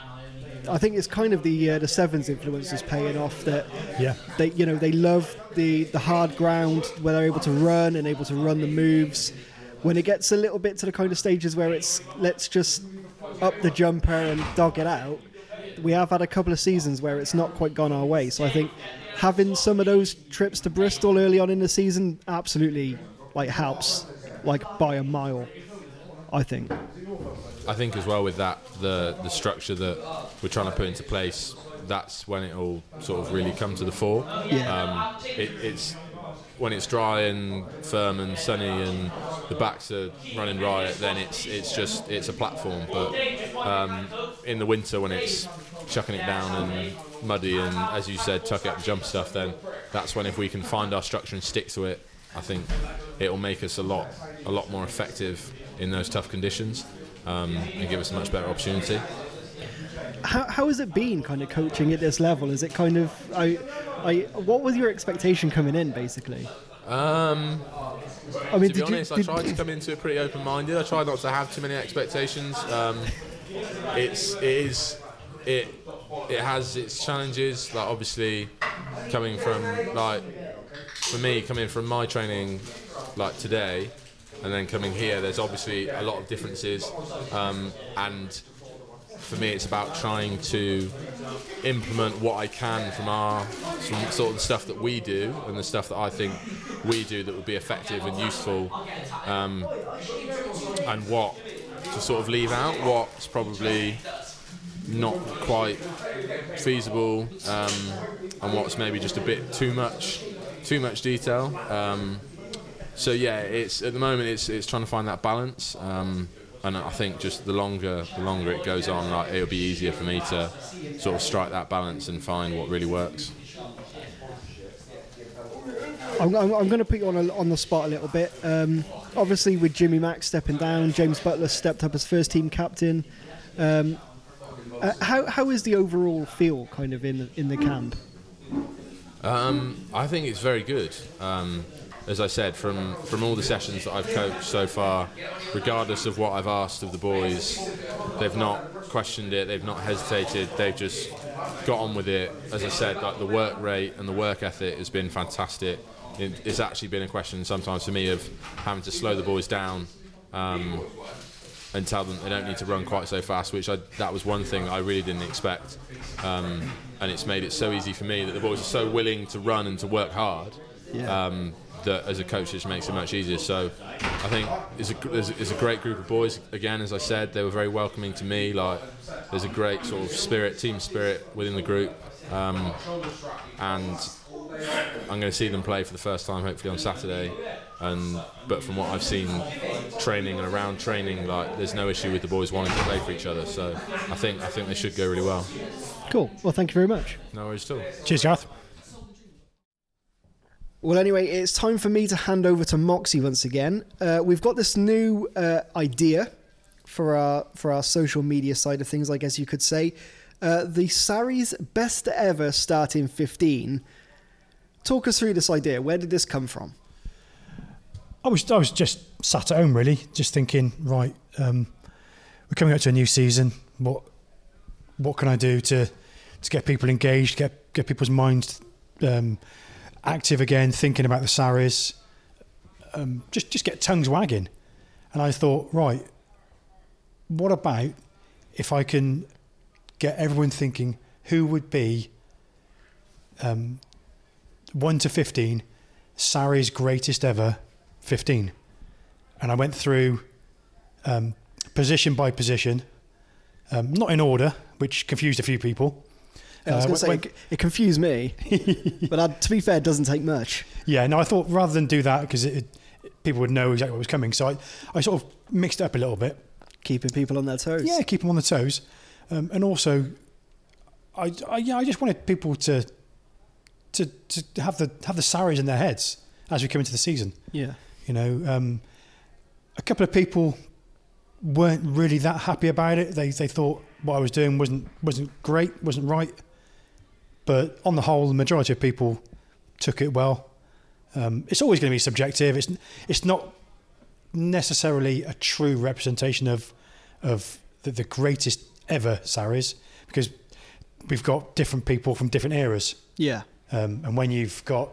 I think it's kind of the uh, the sevens influence is paying off. That Yeah. they you know they love the the hard ground where they're able to run and able to run the moves. When it gets a little bit to the kind of stages where it's let's just up the jumper and dog it out. We have had a couple of seasons where it's not quite gone our way. So I think having some of those trips to Bristol early on in the season absolutely like helps like by a mile. I think. I think as well with that the the structure that we're trying to put into place, that's when it will sort of really come to the fore. Yeah. Um, it, it's when it's dry and firm and sunny and the backs are running riot, then it's it's just it's a platform. But um, in the winter when it's chucking it down and muddy and as you said, tuck up the jump stuff, then that's when if we can find our structure and stick to it, I think it'll make us a lot a lot more effective in those tough conditions um, and give us a much better opportunity. How, how has it been kind of coaching at this level? Is it kind of I, I what was your expectation coming in basically? Um, I mean, to be honest, you, I tried to come into it pretty open-minded. I tried not to have too many expectations. Um, it's it is it it has its challenges. Like obviously, coming from like for me, coming from my training like today, and then coming here, there's obviously a lot of differences, um, and for me, it's about trying to implement what I can from our from sort of the stuff that we do and the stuff that I think we do that would be effective and useful, um, and what to sort of leave out what's probably not quite feasible um, and what's maybe just a bit too much too much detail. Um, so yeah, it's at the moment it's it's trying to find that balance. Um, and I think just the longer the longer it goes on, like it'll be easier for me to sort of strike that balance and find what really works. I'm, I'm, I'm going to put you on a, on the spot a little bit. Um, obviously, with Jimmy Mack stepping down, James Butler stepped up as first team captain. Um, uh, how how is the overall feel kind of in in the camp? Um, I think it's very good. Um, as I said, from from all the sessions that I've coached so far, regardless of what I've asked of the boys, they've not questioned it. They've not hesitated. They've just got on with it. As I said, like the work rate and the work ethic has been fantastic. It, it's actually been a question sometimes for me of having to slow the boys down. Um, and tell them they don't need to run quite so fast, which I, that was one thing I really didn't expect. Um, and it's made it so easy for me that the boys are so willing to run and to work hard um, that as a coach it just makes it much easier. So I think it's a, it's, a- it's a great group of boys. Again, as I said, they were very welcoming to me. Like there's a great sort of spirit, team spirit within the group. Um, and I'm going to see them play for the first time, hopefully on Saturday. And but from what I've seen, training and around training, like there's no issue with the boys wanting to play for each other. So I think I think they should go really well. Cool. Well, thank you very much. No worries at all. Cheers, Gareth. Well, anyway, it's time for me to hand over to Moxie once again. Uh, we've got this new uh, idea for our for our social media side of things, I guess you could say. Uh, the Sarries best ever starting 15. Talk us through this idea. Where did this come from? I was I was just sat at home really, just thinking, right, um, we're coming up to a new season. What what can I do to to get people engaged, get get people's minds um, active again, thinking about the Sarries, um, just just get tongues wagging. And I thought, right, what about if I can get everyone thinking who would be um, one to fifteen, Sarries greatest ever fifteen, and I went through um, position by position, um, not in order, which confused a few people. I was Uh, going to say, it, it confused me. but uh, to be fair, it doesn't take much. Yeah, no, I thought rather than do that because it, it, people would know exactly what was coming, so I, I sort of mixed it up a little bit. Keeping people on their toes. Yeah, keep them on the toes, um, and also, I, I yeah, I just wanted people to to to have the have the Sarries in their heads as we come into the season. Yeah. You know, um, a couple of people weren't really that happy about it. They they thought what I was doing wasn't wasn't great, wasn't right. But on the whole, the majority of people took it well. Um, it's always going to be subjective. It's it's not necessarily a true representation of of the, the greatest ever Sarries because we've got different people from different eras. Yeah. Um, and when you've got,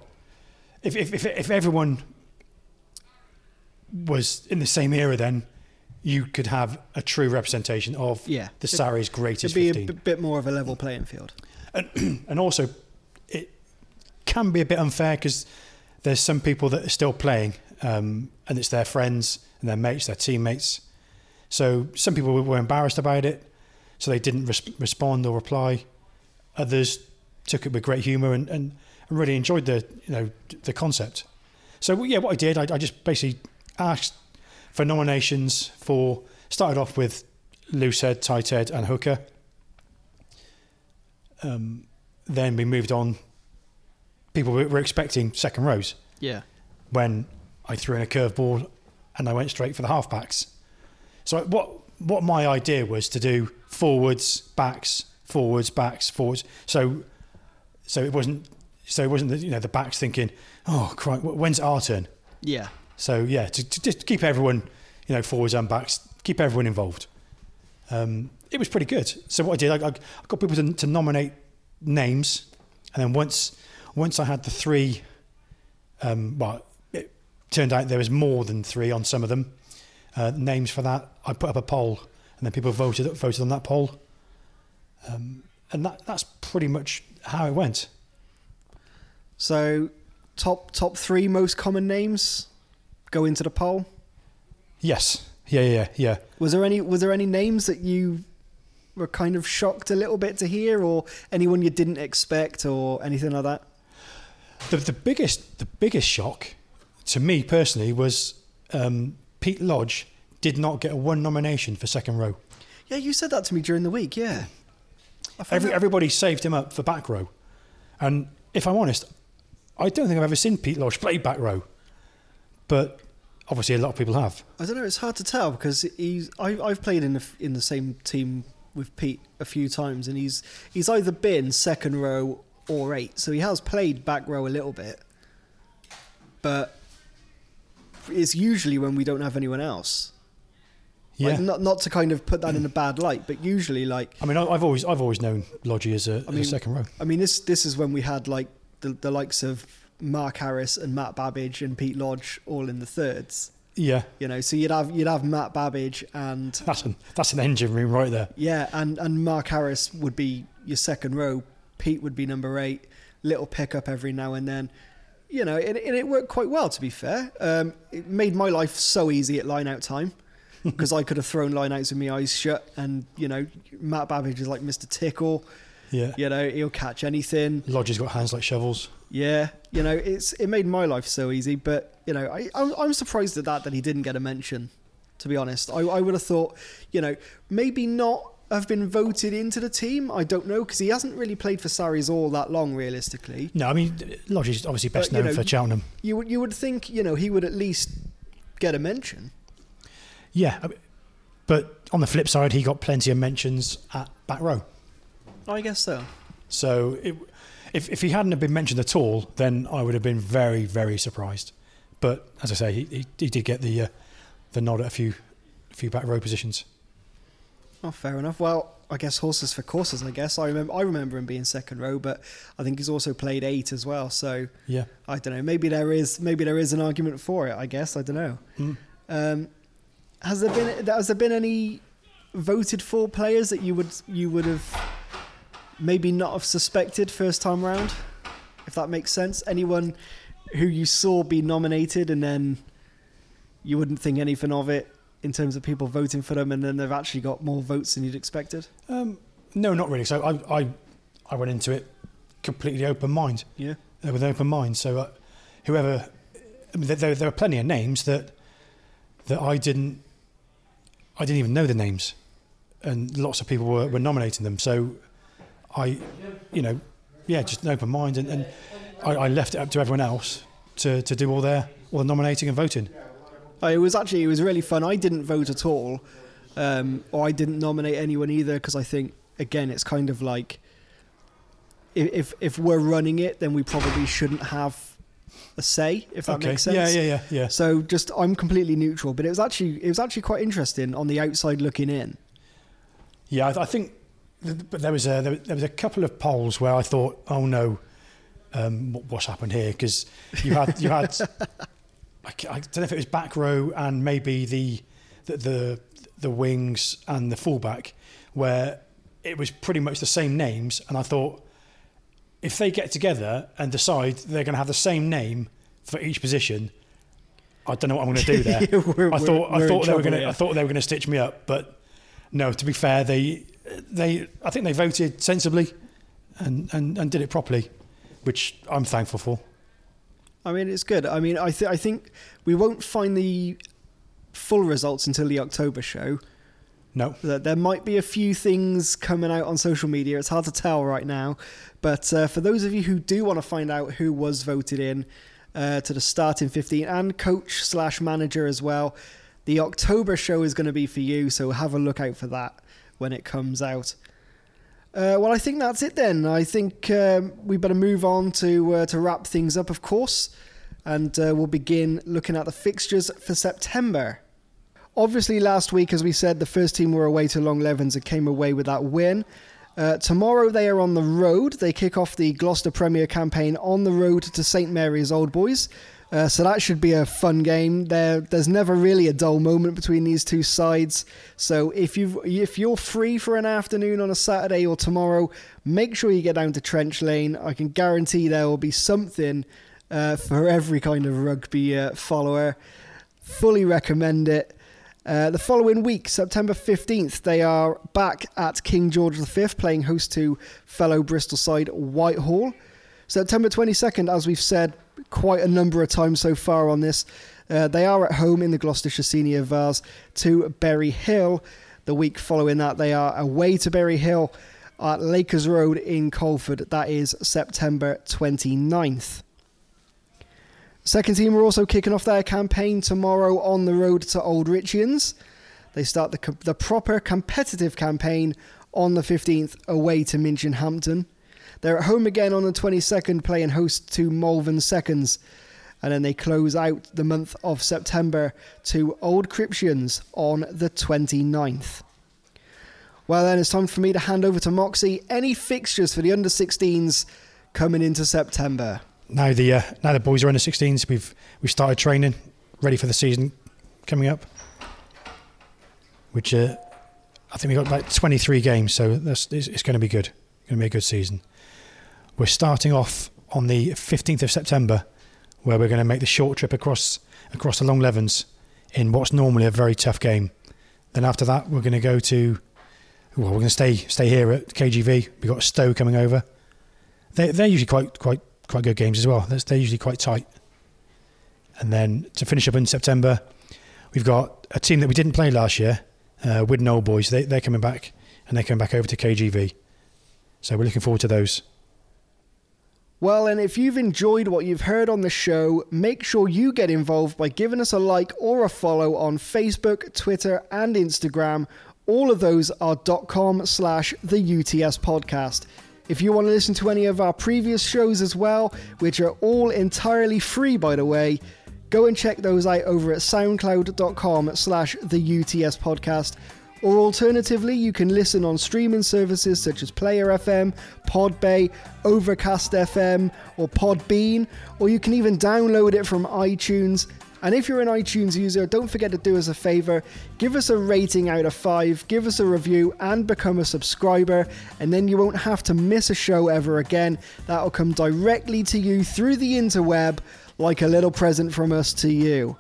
if, if, if, if everyone was in the same era, then you could have a true representation of Yeah. the Sarries greatest It'd be a 15. b- bit more of a level playing field. And, and also, it can be a bit unfair because there's some people that are still playing, um, and it's their friends and their mates, their teammates. So some people were embarrassed about it, so they didn't res- respond or reply. Others took it with great humour and, and, and really enjoyed the you know the concept. So yeah, what I did, I, I just basically asked for nominations for. Started off with Loosehead, Tighthead, and Hooker. Um, then we moved on. People were were expecting second rows Yeah. when I threw in a curveball and I went straight for the halfbacks. So what what my idea was to do forwards, backs, forwards, backs, forwards. So so it wasn't so it wasn't the, you know the backs thinking, oh, cry, when's our turn? Yeah. So yeah, to, to just keep everyone, you know, forwards and backs, keep everyone involved. Um, it was pretty good. So what I did, I, I got people to, to nominate names, and then once once I had the three, um, well, it turned out there was more than three on some of them. Uh, names for that, I put up a poll, and then people voted voted on that poll, um, and that that's pretty much how it went. So, top top three most common names go into the poll. Yes, yeah, yeah, yeah. Was there any was there any names that you were kind of shocked a little bit to hear, or anyone you didn't expect, or anything like that? The, the biggest the biggest shock to me personally was um, Pete Lodge did not get a one nomination for second row. Yeah, you said that to me during the week. Yeah. Every, that- everybody saved him up for back row, and if I'm honest, I don't think I've ever seen Pete Lodge play back row, but obviously a lot of people have. I don't know. It's hard to tell because he's. I, I've played in the in the same team with Pete a few times, and he's he's either been second row or eight, so he has played back row a little bit, but it's usually when we don't have anyone else. Yeah, Like, not not to kind of put that in a bad light, but usually like I mean I- I've always I've always known Lodgy as a, as a second row. I mean, this this is when we had like the, the likes of Mark Harris and Matt Babbage and Pete Lodge all in the thirds. Yeah, You know, so you'd have you'd have Matt Babbage and that's an that's an engine room right there. yeah, and and Mark Harris would be your second row. Pete would be number eight. Little pickup every now and then. You know, and, and it worked quite well. To be fair, um, it made my life so easy at line out time because I could have thrown line outs with my eyes shut. And you know, Matt Babbage is like Mr. Tickle. Yeah, You know, he'll catch anything. Lodgy's got hands like shovels. Yeah, you know, it's it made my life so easy. But you know, I I'm, I'm surprised at that that he didn't get a mention. To be honest, I I would have thought, you know, maybe not have been voted into the team. I don't know because he hasn't really played for Sarries all that long, realistically. No, I mean Lodgy's obviously best But, you known know, for Cheltenham. You would you would think you know he would at least get a mention. Yeah, I mean, but on the flip side, he got plenty of mentions at back row. I guess so. So it, if if he hadn't have been mentioned at all, then I would have been very very surprised. But as I say, he, he, he did get the uh, the nod at a few a few back row positions. Oh, fair enough. Well, I guess horses for courses. I guess I remember I remember him being second row, but I think he's also played eight as well. So Yeah. I don't know. Maybe there is maybe there is an argument for it. I guess I don't know. Mm. Um, has there been has there been any voted for players that you would you would have maybe not have suspected first time round? If that makes sense. Anyone who you saw be nominated and then you wouldn't think anything of it in terms of people voting for them, and then they've actually got more votes than you'd expected. Um, no, not really. So I, I, I went into it completely open mind, Yeah. uh, with an open mind. So uh, whoever, I mean, there, there, there are plenty of names that that I didn't, I didn't even know the names, and lots of people were, were nominating them. So I, you know, yeah, just an open mind, and, and I, I left it up to everyone else to, to do all their all the nominating and voting. Uh, It was actually it was really fun. I didn't vote at all, um, or I didn't nominate anyone either because I think again it's kind of like if if we're running it, then we probably shouldn't have a say. If that okay. makes sense. Yeah, yeah, yeah, yeah. So just I'm completely neutral, but it was actually it was actually quite interesting on the outside looking in. Yeah, I, I think, th- but there was a there, was a couple of polls where I thought, oh no, um, what, what's happened here? Because you had you had, I, I don't know if it was back row and maybe the the the, the wings and the fullback, where it was pretty much the same names, and I thought, if they get together and decide they're going to have the same name for each position. I don't know what I'm going to do there. Yeah, we're- I thought I thought they were going to. I thought they were going to stitch me up, but no. To be fair, they they I think they voted sensibly and, and, and did it properly, which I'm thankful for. I mean, it's good. I mean, I th- I think we won't find the full results until the October show. No, there might be a few things coming out on social media. It's hard to tell right now. But uh, for those of you who do want to find out who was voted in uh, to the starting 15 and coach slash manager as well, the October show is going to be for you. So have a look out for that when it comes out. Uh, well, I think that's it then. I think um, we better move on to uh, to wrap things up, of course, and uh, we'll begin looking at the fixtures for September. Obviously, last week, as we said, the first team were away to Longlevens and came away with that win. Uh, tomorrow, they are on the road. They kick off the Gloucester Premier campaign on the road to St Mary's Old Boys. Uh, so that should be a fun game. There, there's never really a dull moment between these two sides. So if you if you're free for an afternoon on a Saturday or tomorrow, make sure you get down to Trench Lane. I can guarantee there will be something uh, for every kind of rugby uh, follower. Fully recommend it. Uh, the following week, September 15th, they are back at King George V, playing host to fellow Bristol side Whitehall. September 22nd, as we've said quite a number of times so far on this, uh, they are at home in the Gloucestershire Senior Vase to Berry Hill. The week following that, they are away to Berry Hill at Lakers Road in Coleford. That is September 29th. Second team are also kicking off their campaign tomorrow on the road to Old Richians. They start the, the proper competitive campaign on the 15th away to Minchinhampton. They're at home again on the 22nd, playing host to Malvern Seconds. And then they close out the month of September to Old Cryptians on the 29th. Well, then it's time for me to hand over to Moxie. Any fixtures for the under 16s coming into September? now the uh, now the boys are under 16s. We've we've started training, ready for the season coming up. Which uh, I think we've got about 23 games, so that's it's, it's going to be good. Going to be a good season. We're starting off on the 15th of September, where we're going to make the short trip across across the Longlevens in what's normally a very tough game. Then after that, we're going to go to well, we're going to stay stay here at KGV. We've got Stowe coming over. They they're usually quite quite quite good games as well. They're, usually quite tight. And then to finish up in September, we've got a team that we didn't play last year, uh, Widden Old Boys. They, they're coming back, and they're coming back over to KGV. So we're looking forward to those. Well, and if you've enjoyed what you've heard on the show, make sure you get involved by giving us a like or a follow on Facebook, Twitter, and Instagram. All of those are .com slash the UTS podcast. If you want to listen to any of our previous shows as well, which are all entirely free by the way, go and check those out over at soundcloud.com slash the UTS podcast Or alternatively, you can listen on streaming services such as Player FM, Podbay, Overcast FM, or Podbean, or you can even download it from iTunes. And if you're an iTunes user, don't forget to do us a favor give us a rating out of five, give us a review, and become a subscriber. And then you won't have to miss a show ever again. That'll come directly to you through the interweb like a little present from us to you.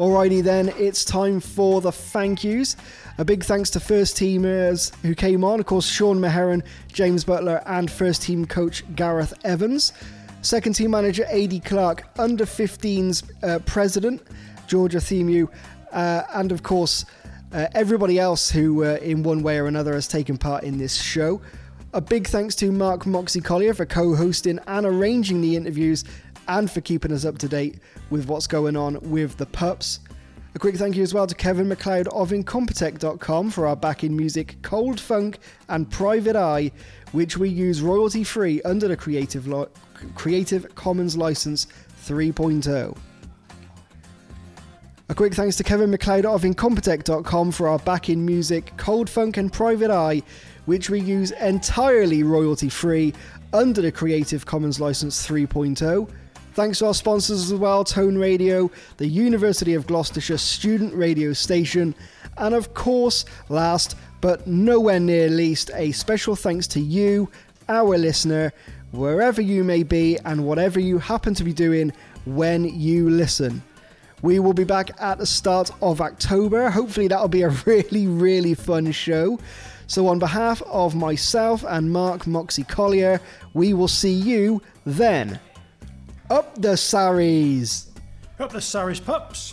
Alrighty then, it's time for the thank yous. A big thanks to first teamers who came on, of course, Sean Maheron, James Butler, and first team coach Gareth Evans. Second team manager AD Clark, under 15s uh, president Georgia Themu, uh, and of course, uh, everybody else who, uh, in one way or another, has taken part in this show. A big thanks to Mark Moxie Collier for co hosting and arranging the interviews and for keeping us up to date with what's going on with the pups. A quick thank you as well to Kevin MacLeod of Incompetech.com for our backing music Cold Funk and Private Eye, which we use royalty free under the Creative, Lo- Creative Commons License 3.0. A quick thanks to Kevin MacLeod of Incompetech.com for our backing music Cold Funk and Private Eye, which we use entirely royalty free under the Creative Commons License 3.0. Thanks to our sponsors as well Tone Radio, the University of Gloucestershire student radio station, and of course, last but nowhere near least, a special thanks to you, our listener, wherever you may be and whatever you happen to be doing when you listen. We will be back at the start of October. Hopefully, that'll be a really, really fun show. So, on behalf of myself and Mark Moxie Collier, we will see you then. Up the Sarries! Up the Sarries pups.